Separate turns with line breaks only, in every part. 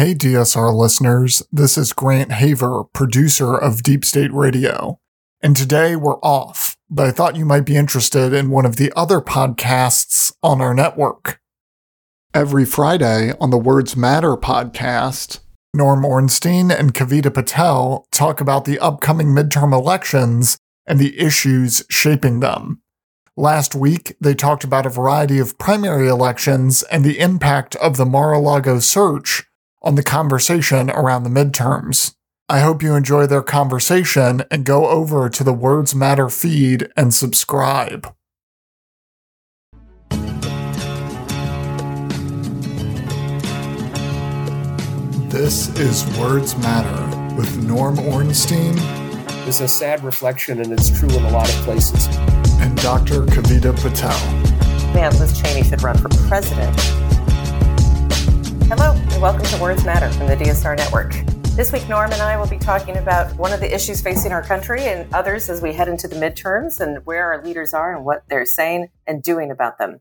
Hey, DSR listeners, this is Grant Haver, producer of Deep State Radio. And today we're off, but I thought you might be interested in one of the other podcasts on our network. Every Friday on the Words Matter podcast, Norm Ornstein and Kavita Patel talk about the upcoming midterm elections and the issues shaping them. Last week, they talked about a variety of primary elections and the impact of the Mar a Lago search on the conversation around the midterms. I hope you enjoy their conversation and go over to the Words Matter feed and subscribe. This is Words Matter with Norm Ornstein.
It's a sad reflection, and it's true in a lot of places.
And Dr. Kavita Patel.
Man, Liz Cheney should run for president. Hello, and welcome to Words Matter from the DSR Network. This week, Norm and I will be talking about one of the issues facing our country and others as we head into the midterms and where our leaders are and what they're saying and doing about them.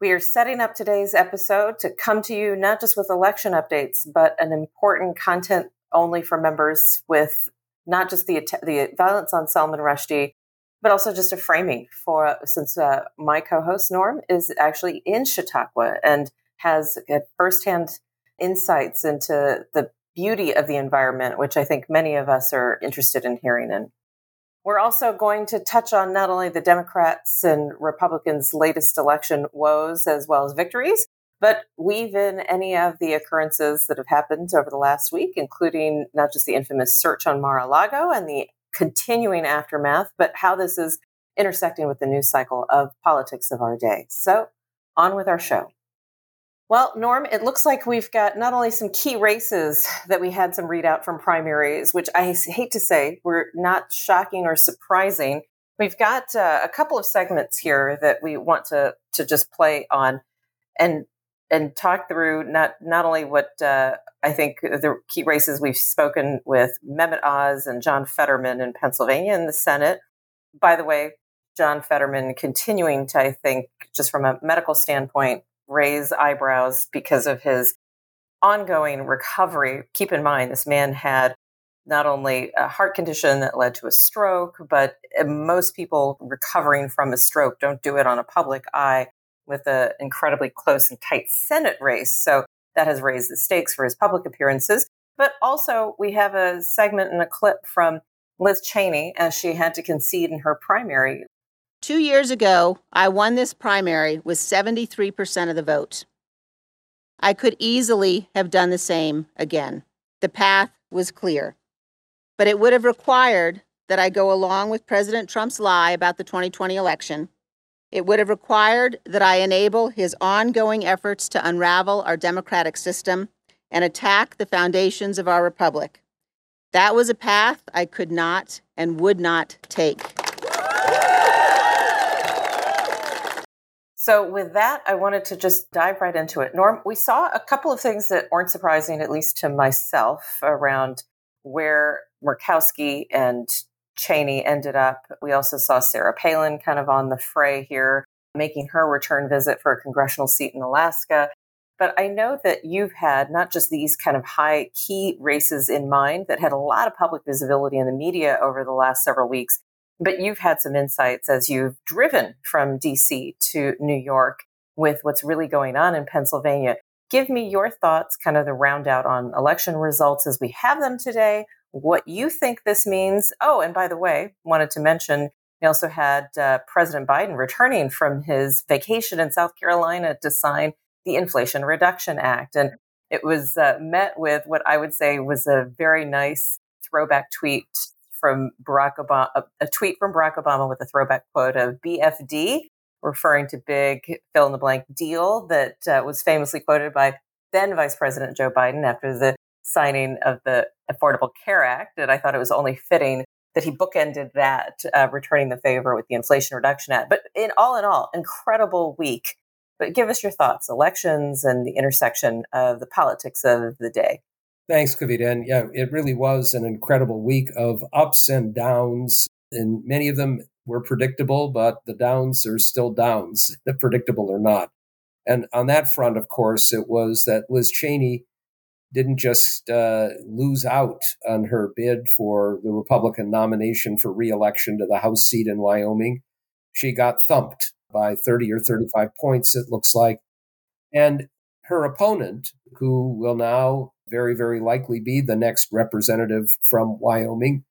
We are setting up today's episode to come to you not just with election updates, but an important content only for members with not just the the violence on Salman Rushdie, but also just a framing for since uh, my co-host Norm is actually in Chautauqua and has uh, firsthand insights into the beauty of the environment, which I think many of us are interested in hearing. in. we're also going to touch on not only the Democrats and Republicans' latest election woes as well as victories, but weave in any of the occurrences that have happened over the last week, including not just the infamous search on Mar a Lago and the continuing aftermath, but how this is intersecting with the news cycle of politics of our day. So, on with our show. Well, Norm, it looks like we've got not only some key races that we had some readout from primaries, which I hate to say were not shocking or surprising. We've got uh, a couple of segments here that we want to to just play on and and talk through not not only what uh, I think the key races we've spoken with Mehmet Oz and John Fetterman in Pennsylvania in the Senate. By the way, John Fetterman continuing to, I think, just from a medical standpoint, raise eyebrows because of his ongoing recovery. Keep in mind, this man had not only a heart condition that led to a stroke, but uh, most people recovering from a stroke don't do it on a public eye with an incredibly close and tight Senate race. So that has raised the stakes for his public appearances. But also, we have a segment and a clip from Liz Cheney as she had to concede in her primary
Two years ago, I won this primary with 73% of the vote. I could easily have done the same again. The path was clear. But it would have required that I go along with President Trump's lie about the 2020 election. It would have required that I enable his ongoing efforts to unravel our democratic system and attack the foundations of our republic. That was a path I could not and would not take.
So, with that, I wanted to just dive right into it. Norm, we saw a couple of things that weren't surprising, at least to myself, around where Murkowski and Cheney ended up. We also saw Sarah Palin kind of on the fray here, making her return visit for a congressional seat in Alaska. But I know that you've had not just these kind of high key races in mind that had a lot of public visibility in the media over the last several weeks, but you've had some insights as you've driven from DC to New York with what's really going on in Pennsylvania. Give me your thoughts, kind of the round out on election results as we have them today, what you think this means. Oh, and by the way, wanted to mention we also had uh, President Biden returning from his vacation in South Carolina to sign the Inflation Reduction Act. And it was uh, met with what I would say was a very nice throwback tweet from Barack Obama, a tweet from Barack Obama with a throwback quote of BFD, referring to big fill in the blank deal that uh, was famously quoted by then Vice President Joe Biden after the signing of the Affordable Care Act. And I thought it was only fitting that he bookended that, uh, returning the favor with the Inflation Reduction Act. But in all in all, incredible week. But give us your thoughts, elections and the intersection of the politics of the day.
Thanks, Kavita. And yeah, it really was an incredible week of ups and downs. And many of them were predictable, but the downs are still downs, the predictable or not. And on that front, of course, it was that Liz Cheney didn't just uh, lose out on her bid for the Republican nomination for reelection to the House seat in Wyoming. She got thumped by 30 or 35 points, it looks like. And her opponent, who will now very, very likely be the next representative from Wyoming,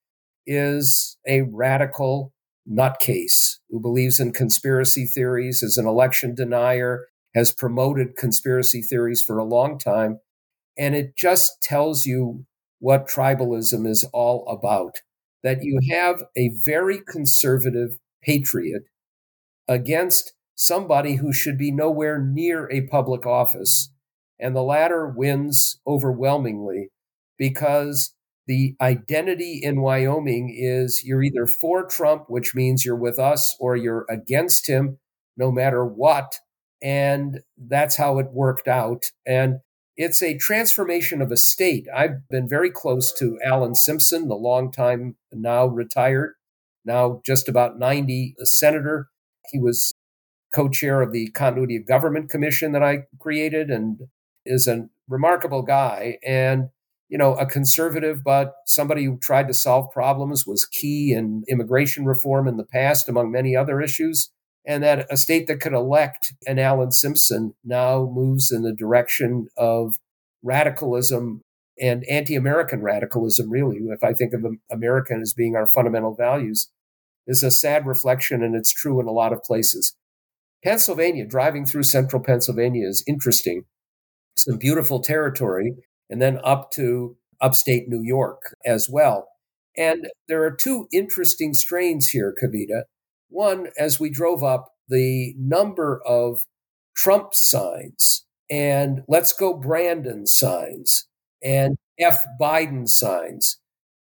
is a radical nutcase who believes in conspiracy theories, is an election denier, has promoted conspiracy theories for a long time. And it just tells you what tribalism is all about that you have a very conservative patriot against somebody who should be nowhere near a public office. And the latter wins overwhelmingly because the identity in Wyoming is you're either for Trump, which means you're with us, or you're against him, no matter what. And that's how it worked out. And it's a transformation of a state. I've been very close to Alan Simpson, the longtime now retired, now just about 90 senator. He was co chair of the Continuity of Government Commission that I created and is a remarkable guy. And you know, a conservative, but somebody who tried to solve problems was key in immigration reform in the past, among many other issues. And that a state that could elect an Alan Simpson now moves in the direction of radicalism and anti American radicalism, really. If I think of American as being our fundamental values, is a sad reflection, and it's true in a lot of places. Pennsylvania, driving through central Pennsylvania is interesting. Some beautiful territory and then up to upstate New York as well. And there are two interesting strains here, Kavita. One, as we drove up, the number of Trump signs and let's go Brandon signs and F Biden signs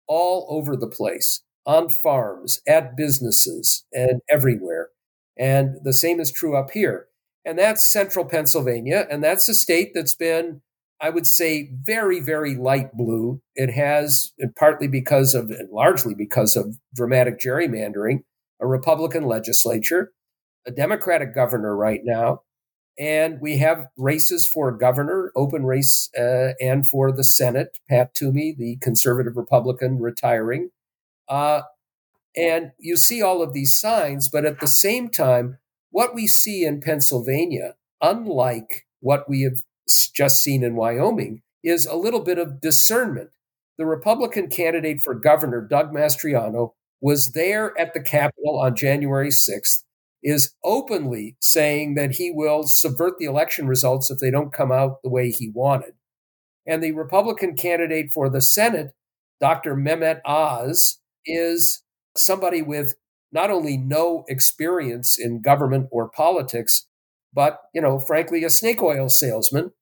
all over the place on farms, at businesses, and everywhere. And the same is true up here. And that's central Pennsylvania. And that's a state that's been I would say very, very light blue. It has, partly because of, and largely because of dramatic gerrymandering, a Republican legislature, a Democratic governor right now, and we have races for governor, open race, uh, and for the Senate. Pat Toomey, the conservative Republican, retiring. Uh, and you see all of these signs, but at the same time, what we see in Pennsylvania, unlike what we have just seen in Wyoming is a little bit of discernment. The Republican candidate for governor, Doug Mastriano, was there at the Capitol on January 6th, is openly saying that he will subvert the election results if they don't come out the way he wanted. And the Republican candidate for the Senate, Dr. Mehmet Oz, is somebody with not only no experience in government or politics, but, you know, frankly, a snake oil salesman.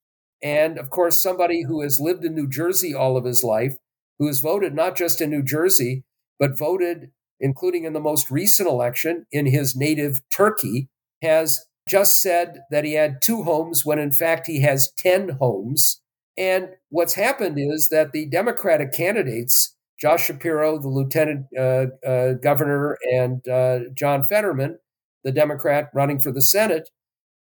And of course, somebody who has lived in New Jersey all of his life, who has voted not just in New Jersey, but voted, including in the most recent election, in his native Turkey, has just said that he had two homes when in fact he has 10 homes. And what's happened is that the Democratic candidates, Josh Shapiro, the lieutenant uh, uh, governor, and uh, John Fetterman, the Democrat running for the Senate,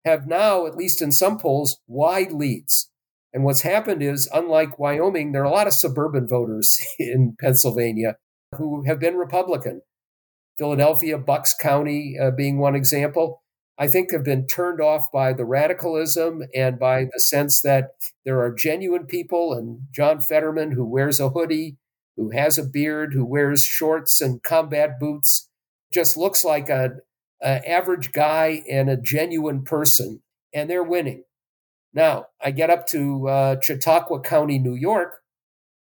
have now, at least in some polls, wide leads. And what's happened is, unlike Wyoming, there are a lot of suburban voters in Pennsylvania who have been Republican. Philadelphia, Bucks County uh, being one example, I think have been turned off by the radicalism and by the sense that there are genuine people, and John Fetterman, who wears a hoodie, who has a beard, who wears shorts and combat boots, just looks like an average guy and a genuine person, and they're winning. Now, I get up to uh, Chautauqua County, New York,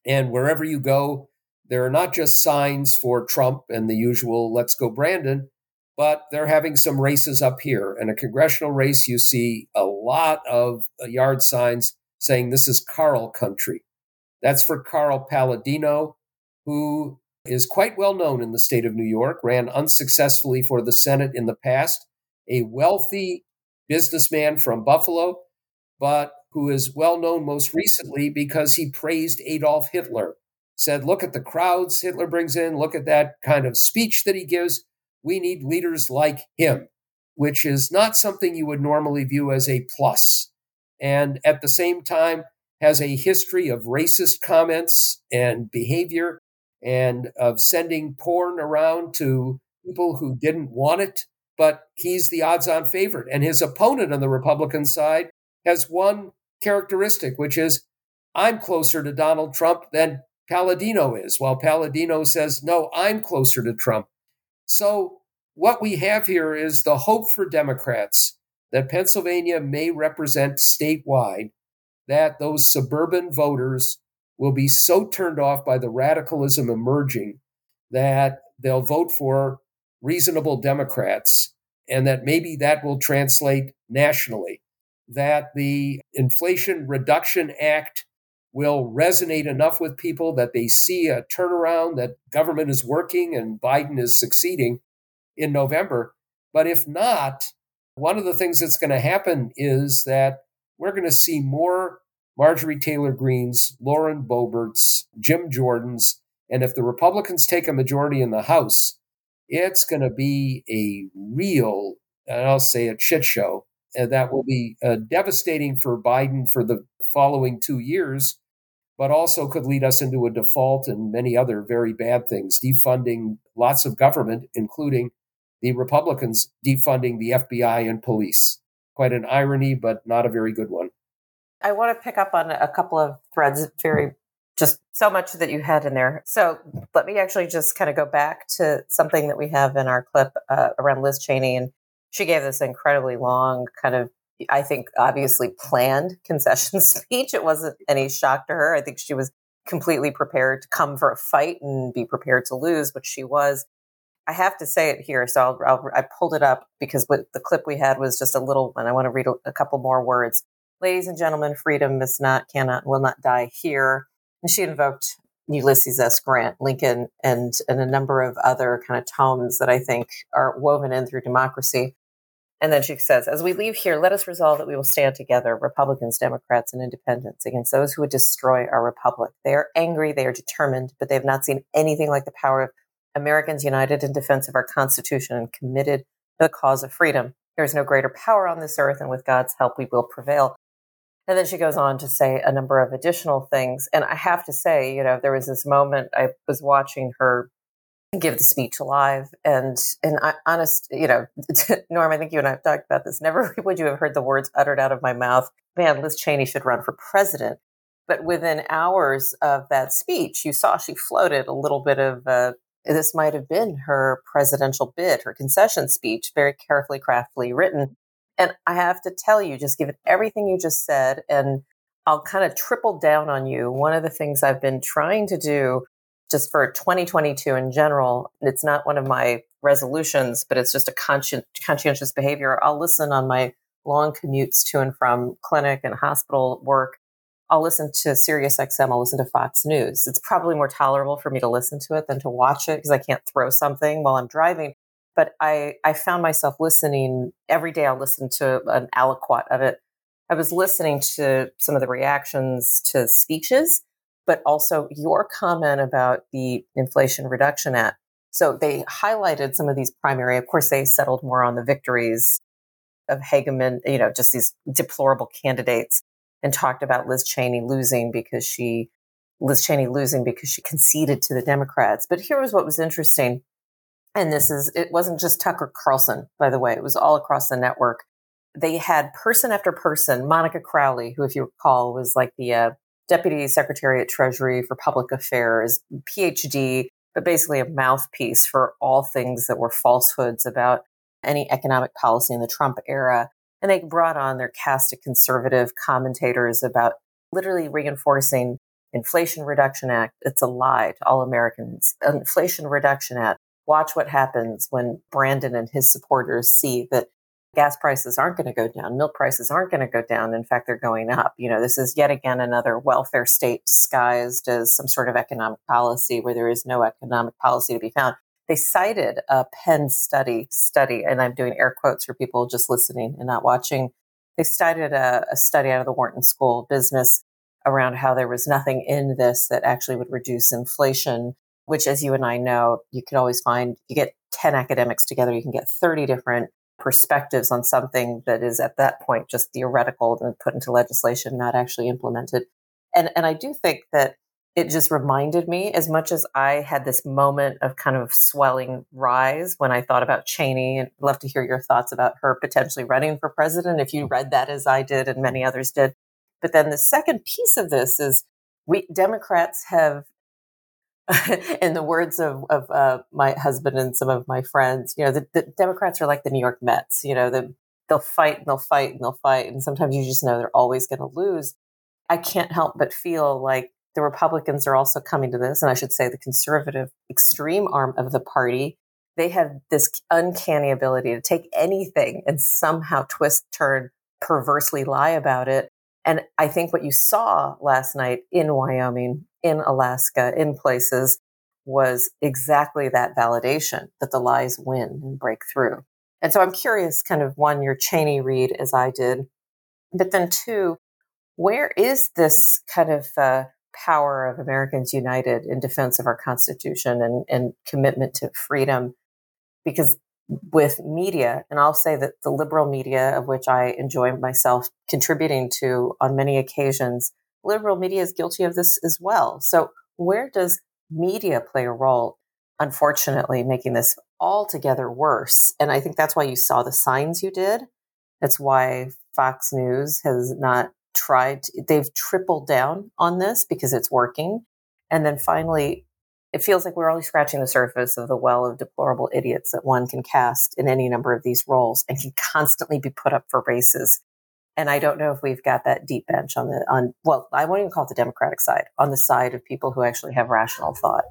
and wherever you go, there are not just signs for Trump and the usual let's go Brandon, but they're having some races up here. In a congressional race, you see a lot of yard signs saying this is Carl country. That's for Carl Paladino, who is quite well known in the state of New York, ran unsuccessfully for the Senate in the past, a wealthy businessman from Buffalo, but who is well known most recently because he praised Adolf Hitler. Said, look at the crowds Hitler brings in, look at that kind of speech that he gives. We need leaders like him, which is not something you would normally view as a plus. And at the same time, has a history of racist comments and behavior and of sending porn around to people who didn't want it, but he's the odds on favorite. And his opponent on the Republican side has one characteristic, which is I'm closer to Donald Trump than Paladino is, while Paladino says, no, I'm closer to Trump. So what we have here is the hope for Democrats that Pennsylvania may represent statewide, that those suburban voters will be so turned off by the radicalism emerging that they'll vote for reasonable Democrats, and that maybe that will translate nationally. That the Inflation Reduction Act will resonate enough with people that they see a turnaround that government is working and Biden is succeeding in November. But if not, one of the things that's going to happen is that we're going to see more Marjorie Taylor Greens, Lauren Boeberts, Jim Jordans, and if the Republicans take a majority in the House, it's going to be a real, and I'll say a shit show. And that will be uh, devastating for Biden for the following two years, but also could lead us into a default and many other very bad things, defunding lots of government, including the Republicans defunding the FBI and police. Quite an irony, but not a very good one.
I want to pick up on a couple of threads, very just so much that you had in there. So let me actually just kind of go back to something that we have in our clip uh, around Liz Cheney. And she gave this incredibly long, kind of, I think, obviously planned concession speech. It wasn't any shock to her. I think she was completely prepared to come for a fight and be prepared to lose, which she was. I have to say it here, so I'll, I'll, i pulled it up because what the clip we had was just a little, and I want to read a, a couple more words. Ladies and gentlemen, freedom is not, cannot, will not die here. And she invoked Ulysses S. Grant, Lincoln, and, and a number of other kind of tomes that I think are woven in through democracy. And then she says, as we leave here, let us resolve that we will stand together, Republicans, Democrats, and independents, against those who would destroy our republic. They are angry, they are determined, but they have not seen anything like the power of Americans united in defense of our Constitution and committed to the cause of freedom. There is no greater power on this earth, and with God's help, we will prevail. And then she goes on to say a number of additional things. And I have to say, you know, there was this moment I was watching her give the speech live and and I, honest you know norm i think you and i have talked about this never would you have heard the words uttered out of my mouth man liz cheney should run for president but within hours of that speech you saw she floated a little bit of uh, this might have been her presidential bid her concession speech very carefully craftily written and I have to tell you, just given everything you just said, and I'll kind of triple down on you. One of the things I've been trying to do just for 2022 in general, it's not one of my resolutions, but it's just a conscien- conscientious behavior. I'll listen on my long commutes to and from clinic and hospital work. I'll listen to Sirius XM. I'll listen to Fox News. It's probably more tolerable for me to listen to it than to watch it because I can't throw something while I'm driving but I, I found myself listening every day. I'll listen to an aliquot of it. I was listening to some of the reactions to speeches, but also your comment about the Inflation Reduction Act. So they highlighted some of these primary, of course, they settled more on the victories of Hageman, you know, just these deplorable candidates and talked about Liz Cheney losing because she, Liz Cheney losing because she conceded to the Democrats. But here was what was interesting and this is it wasn't just Tucker Carlson, by the way, it was all across the network. They had person after person, Monica Crowley, who, if you recall, was like the uh, deputy secretary at Treasury for Public Affairs, PhD, but basically a mouthpiece for all things that were falsehoods about any economic policy in the Trump era. And they brought on their cast of conservative commentators about literally reinforcing Inflation Reduction Act. It's a lie to all Americans. Inflation Reduction Act watch what happens when Brandon and his supporters see that gas prices aren't going to go down, milk prices aren't going to go down. In fact, they're going up. You know, this is yet again another welfare state disguised as some sort of economic policy where there is no economic policy to be found. They cited a Penn study study, and I'm doing air quotes for people just listening and not watching. They cited a, a study out of the Wharton School of Business around how there was nothing in this that actually would reduce inflation which as you and I know, you can always find, you get 10 academics together, you can get 30 different perspectives on something that is at that point just theoretical and put into legislation, not actually implemented. And and I do think that it just reminded me as much as I had this moment of kind of swelling rise when I thought about Cheney and love to hear your thoughts about her potentially running for president if you read that as I did and many others did. But then the second piece of this is we Democrats have in the words of, of uh, my husband and some of my friends, you know, the, the Democrats are like the New York Mets. You know, the, they'll fight and they'll fight and they'll fight, and sometimes you just know they're always going to lose. I can't help but feel like the Republicans are also coming to this, and I should say the conservative extreme arm of the party. They have this uncanny ability to take anything and somehow twist, turn, perversely lie about it. And I think what you saw last night in Wyoming in Alaska, in places, was exactly that validation that the lies win and break through. And so I'm curious, kind of one, your Cheney read as I did, but then two, where is this kind of uh, power of Americans united in defense of our Constitution and, and commitment to freedom? Because with media, and I'll say that the liberal media, of which I enjoy myself contributing to on many occasions, liberal media is guilty of this as well. So, where does media play a role? Unfortunately, making this altogether worse. And I think that's why you saw the signs you did. That's why Fox News has not tried, they've tripled down on this because it's working. And then finally, it feels like we're only scratching the surface of the well of deplorable idiots that one can cast in any number of these roles and can constantly be put up for races and I don't know if we've got that deep bench on the on well, I won't even call it the Democratic side, on the side of people who actually have rational thought.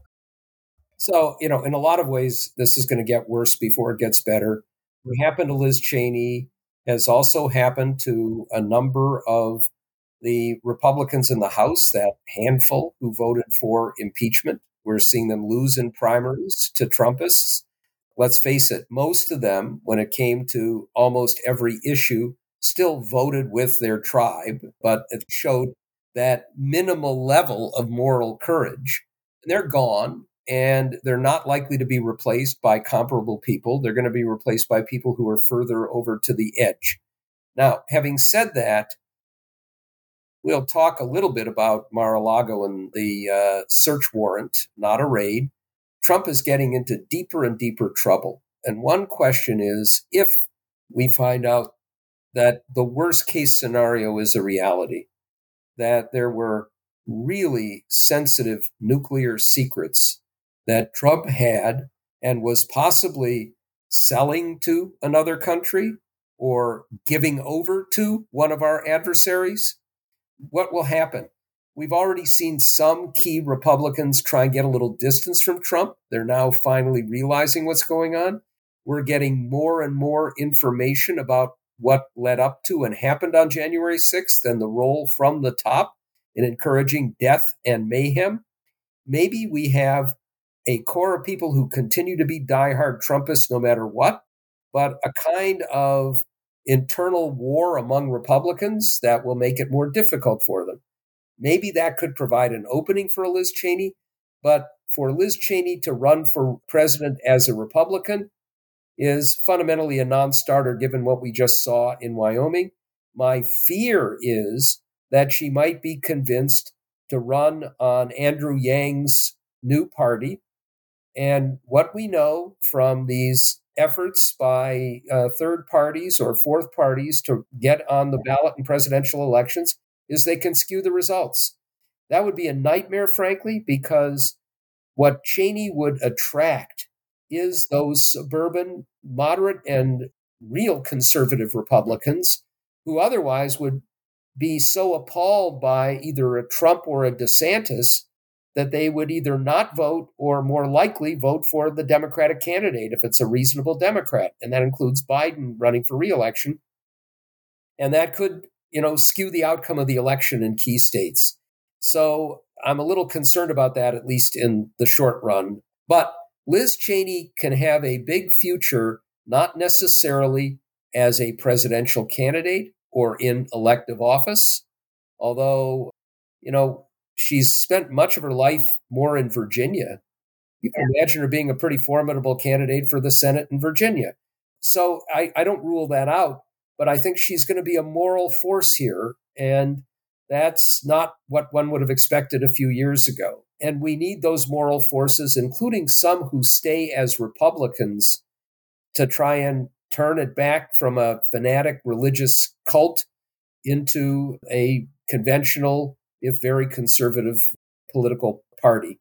So, you know, in a lot of ways, this is going to get worse before it gets better. What happened to Liz Cheney has also happened to a number of the Republicans in the House, that handful who voted for impeachment. We're seeing them lose in primaries to Trumpists. Let's face it, most of them, when it came to almost every issue, still voted with their tribe, but it showed that minimal level of moral courage. And they're gone and they're not likely to be replaced by comparable people. They're going to be replaced by people who are further over to the edge. Now, having said that, we'll talk a little bit about Mar a Lago and the uh, search warrant, not a raid. Trump is getting into deeper and deeper trouble. And one question is if we find out that the worst case scenario is a reality, that there were really sensitive nuclear secrets that Trump had and was possibly selling to another country or giving over to one of our adversaries, what will happen? We've already seen some key Republicans try and get a little distance from Trump. They're now finally realizing what's going on. We're getting more and more information about what led up to and happened on January 6th and the role from the top in encouraging death and mayhem. Maybe we have a core of people who continue to be diehard Trumpists no matter what, but a kind of internal war among Republicans that will make it more difficult for them. Maybe that could provide an opening for Liz Cheney, but for Liz Cheney to run for president as a Republican, is fundamentally a non starter given what we just saw in Wyoming. My fear is that she might be convinced to run on Andrew Yang's new party. And what we know from these efforts by uh, third parties or fourth parties to get on the ballot in presidential elections is they can skew the results. That would be a nightmare, frankly, because what Cheney would attract is those suburban, moderate, and real conservative Republicans who otherwise would be so appalled by either a Trump or a DeSantis that they would either not vote or more likely vote for the Democratic candidate if it's a reasonable Democrat. And that includes Biden running for reelection. And that could, you know, skew the outcome of the election in key states. So I'm a little concerned about that, at least in the short run. But Liz Cheney can have a big future, not necessarily as a presidential candidate or in elective office, although, you know, she's spent much of her life more in Virginia. You can imagine her being a pretty formidable candidate for the Senate in Virginia. So I, I don't rule that out, but I think she's going to be a moral force here. And That's not what one would have expected a few years ago. And we need those moral forces, including some who stay as Republicans, to try and turn it back from a fanatic religious cult into a conventional, if very conservative, political party.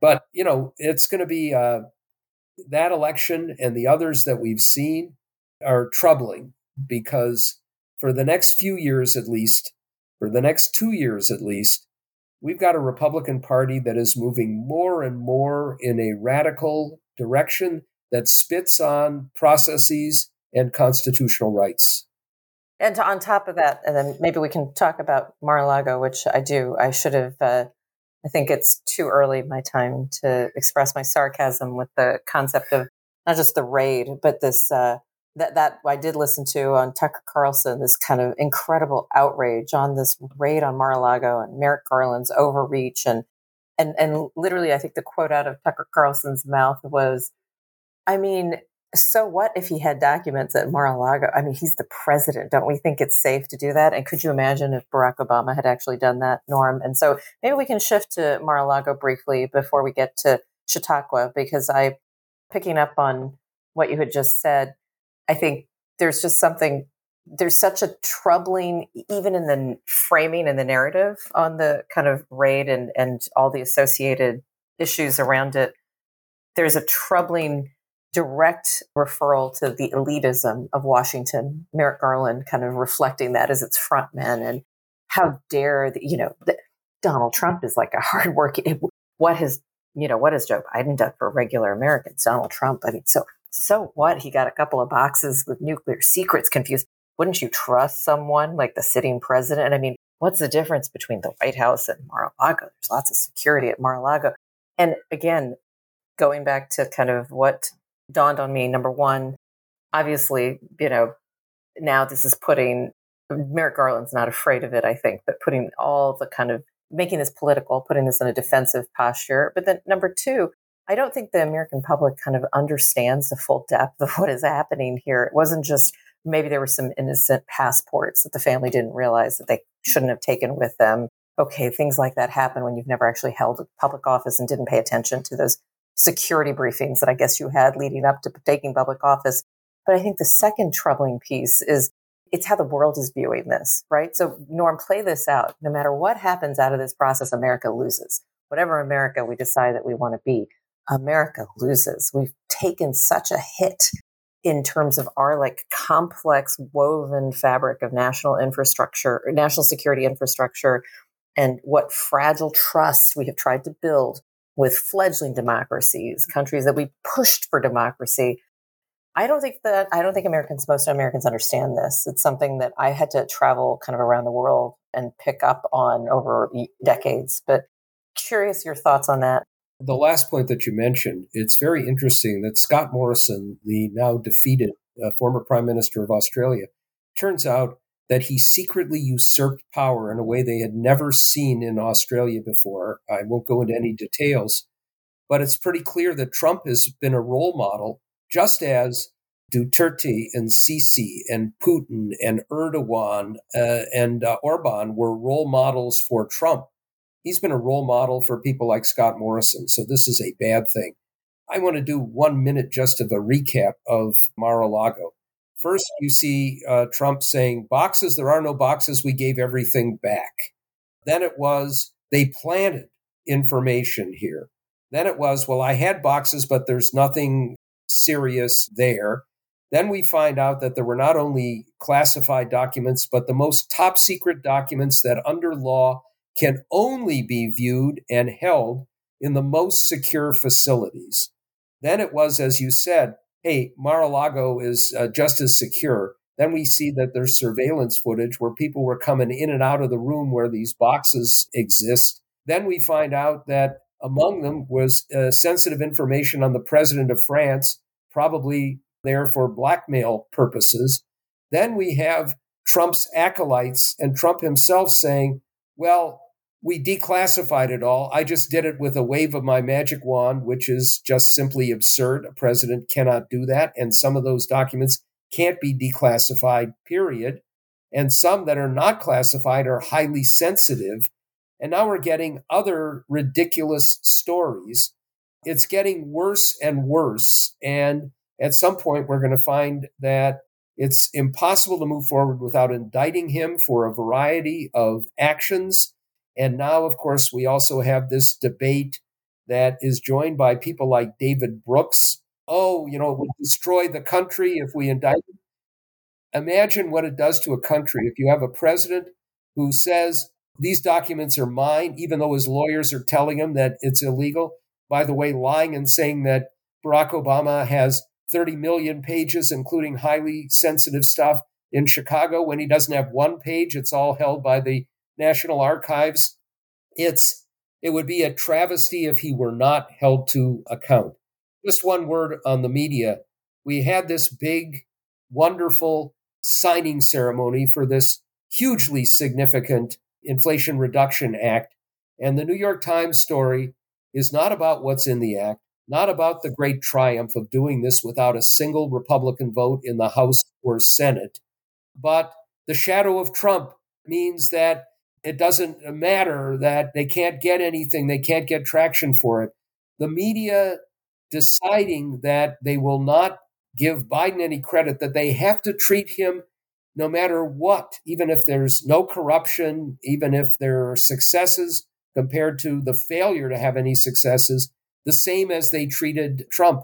But, you know, it's going to be uh, that election and the others that we've seen are troubling because for the next few years at least, for the next two years at least, we've got a Republican Party that is moving more and more in a radical direction that spits on processes and constitutional rights.
And on top of that, and then maybe we can talk about Mar-a-Lago, which I do. I should have. Uh, I think it's too early my time to express my sarcasm with the concept of not just the raid, but this uh, that that I did listen to on Tucker Carlson. This kind of incredible outrage on this raid on Mar-a-Lago and Merrick Garland's overreach and and and literally, I think the quote out of Tucker Carlson's mouth was, "I mean, so what if he had documents at Mar-a-Lago? I mean, he's the president. Don't we think it's safe to do that? And could you imagine if Barack Obama had actually done that, Norm? And so maybe we can shift to Mar-a-Lago briefly before we get to Chautauqua, because I, picking up on what you had just said, I think there's just something, there's such a troubling, even in the framing and the narrative on the kind of raid and, and all the associated issues around it. There's a troubling direct referral to the elitism of Washington. Merrick Garland kind of reflecting that as its front man and how dare the, you know the, Donald Trump is like a hard working. What has you know what has Joe Biden done for regular Americans? Donald Trump. I mean, so so what? He got a couple of boxes with nuclear secrets confused. Wouldn't you trust someone like the sitting president? I mean, what's the difference between the White House and Mar-a-Lago? There's lots of security at Mar-a-Lago. And again, going back to kind of what dawned on me number one, obviously, you know, now this is putting Merrick Garland's not afraid of it, I think, but putting all the kind of making this political, putting this in a defensive posture. But then number two, I don't think the American public kind of understands the full depth of what is happening here. It wasn't just maybe there were some innocent passports that the family didn't realize that they shouldn't have taken with them. Okay, things like that happen when you've never actually held a public office and didn't pay attention to those security briefings that I guess you had leading up to taking public office. But I think the second troubling piece is it's how the world is viewing this, right? So, Norm, play this out. No matter what happens out of this process, America loses. Whatever America we decide that we want to be, America loses. We've taken such a hit in terms of our like complex woven fabric of national infrastructure, national security infrastructure, and what fragile trust we have tried to build with fledgling democracies, countries that we pushed for democracy. I don't think that I don't think Americans, most Americans understand this. It's something that I had to travel kind of around the world and pick up on over decades. But curious your thoughts on that.
The last point that you mentioned, it's very interesting that Scott Morrison, the now defeated uh, former Prime Minister of Australia, turns out that he secretly usurped power in a way they had never seen in Australia before. I won't go into any details, but it's pretty clear that Trump has been a role model, just as Duterte and Sisi and Putin and Erdogan uh, and uh, Orban were role models for Trump. He's been a role model for people like Scott Morrison, so this is a bad thing. I want to do one minute just of a recap of Mar-a-Lago. First, you see uh, Trump saying, boxes, there are no boxes, we gave everything back. Then it was, they planted information here. Then it was, well, I had boxes, but there's nothing serious there. Then we find out that there were not only classified documents, but the most top secret documents that under law can only be viewed and held in the most secure facilities. Then it was, as you said, hey, Mar-a-Lago is uh, just as secure. Then we see that there's surveillance footage where people were coming in and out of the room where these boxes exist. Then we find out that among them was uh, sensitive information on the president of France, probably there for blackmail purposes. Then we have Trump's acolytes and Trump himself saying, well, we declassified it all. I just did it with a wave of my magic wand, which is just simply absurd. A president cannot do that. And some of those documents can't be declassified, period. and some that are not classified are highly sensitive. And now we're getting other ridiculous stories. It's getting worse and worse. And at some point, we're going to find that it's impossible to move forward without indicting him for a variety of actions. And now, of course, we also have this debate that is joined by people like David Brooks. Oh, you know, it would destroy the country if we indict. Imagine what it does to a country if you have a president who says, these documents are mine, even though his lawyers are telling him that it's illegal. By the way, lying and saying that Barack Obama has 30 million pages, including highly sensitive stuff in Chicago when he doesn't have one page. It's all held by the National Archives. It's it would be a travesty if he were not held to account. Just one word on the media. We had this big, wonderful signing ceremony for this hugely significant Inflation Reduction Act. And the New York Times story is not about what's in the act not about the great triumph of doing this without a single Republican vote in the House or Senate, but the shadow of Trump means that it doesn't matter that they can't get anything, they can't get traction for it. The media deciding that they will not give Biden any credit, that they have to treat him no matter what, even if there's no corruption, even if there are successes compared to the failure to have any successes, the same as they treated Trump,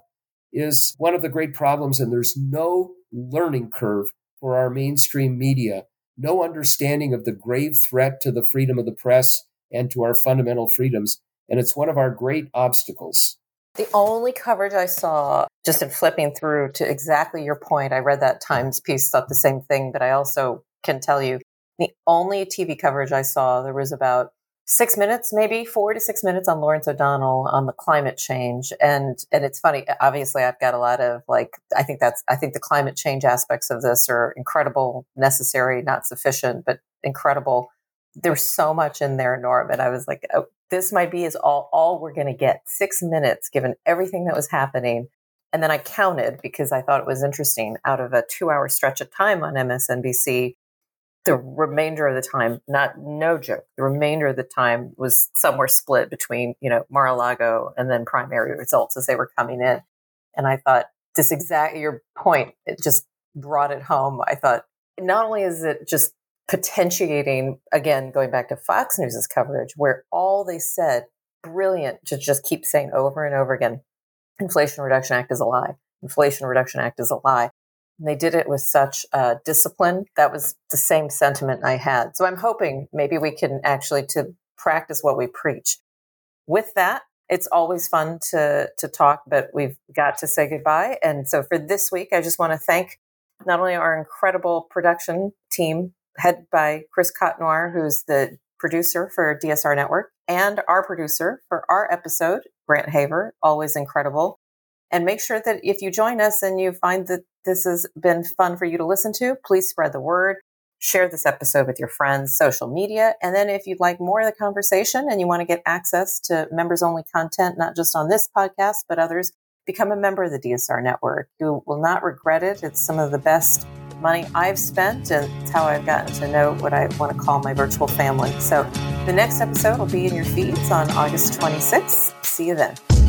is one of the great problems. And there's no learning curve for our mainstream media, no understanding of the grave threat to the freedom of the press and to our fundamental freedoms. And it's one of our great obstacles.
The only coverage I saw, just in flipping through to exactly your point, I read that Times piece, thought the same thing, but I also can tell you the only TV coverage I saw, there was about six minutes, maybe four to six minutes on Lawrence O'Donnell on the climate change. And and it's funny, obviously I've got a lot of like I think that's I think the climate change aspects of this are incredible, necessary, not sufficient, but incredible. There's so much in there, Norm. And I was like, oh, this might be is all all we're gonna get. Six minutes given everything that was happening. And then I counted because I thought it was interesting out of a two hour stretch of time on MSNBC, the remainder of the time, not no joke, the remainder of the time was somewhere split between, you know, Mar-a-Lago and then primary results as they were coming in. And I thought this exact your point, it just brought it home. I thought not only is it just potentiating, again, going back to Fox News's coverage, where all they said, brilliant, to just keep saying over and over again, Inflation Reduction Act is a lie. Inflation Reduction Act is a lie. And they did it with such uh, discipline. That was the same sentiment I had. So I'm hoping maybe we can actually to practice what we preach. With that, it's always fun to to talk, but we've got to say goodbye. And so for this week, I just want to thank not only our incredible production team, headed by Chris Cotnoir, who's the producer for DSR Network, and our producer for our episode, Grant Haver, always incredible. And make sure that if you join us and you find that this has been fun for you to listen to, please spread the word. Share this episode with your friends, social media. And then if you'd like more of the conversation and you want to get access to members only content, not just on this podcast, but others, become a member of the DSR network. You will not regret it. It's some of the best money I've spent, and it's how I've gotten to know what I want to call my virtual family. So the next episode will be in your feeds on August 26th. See you then.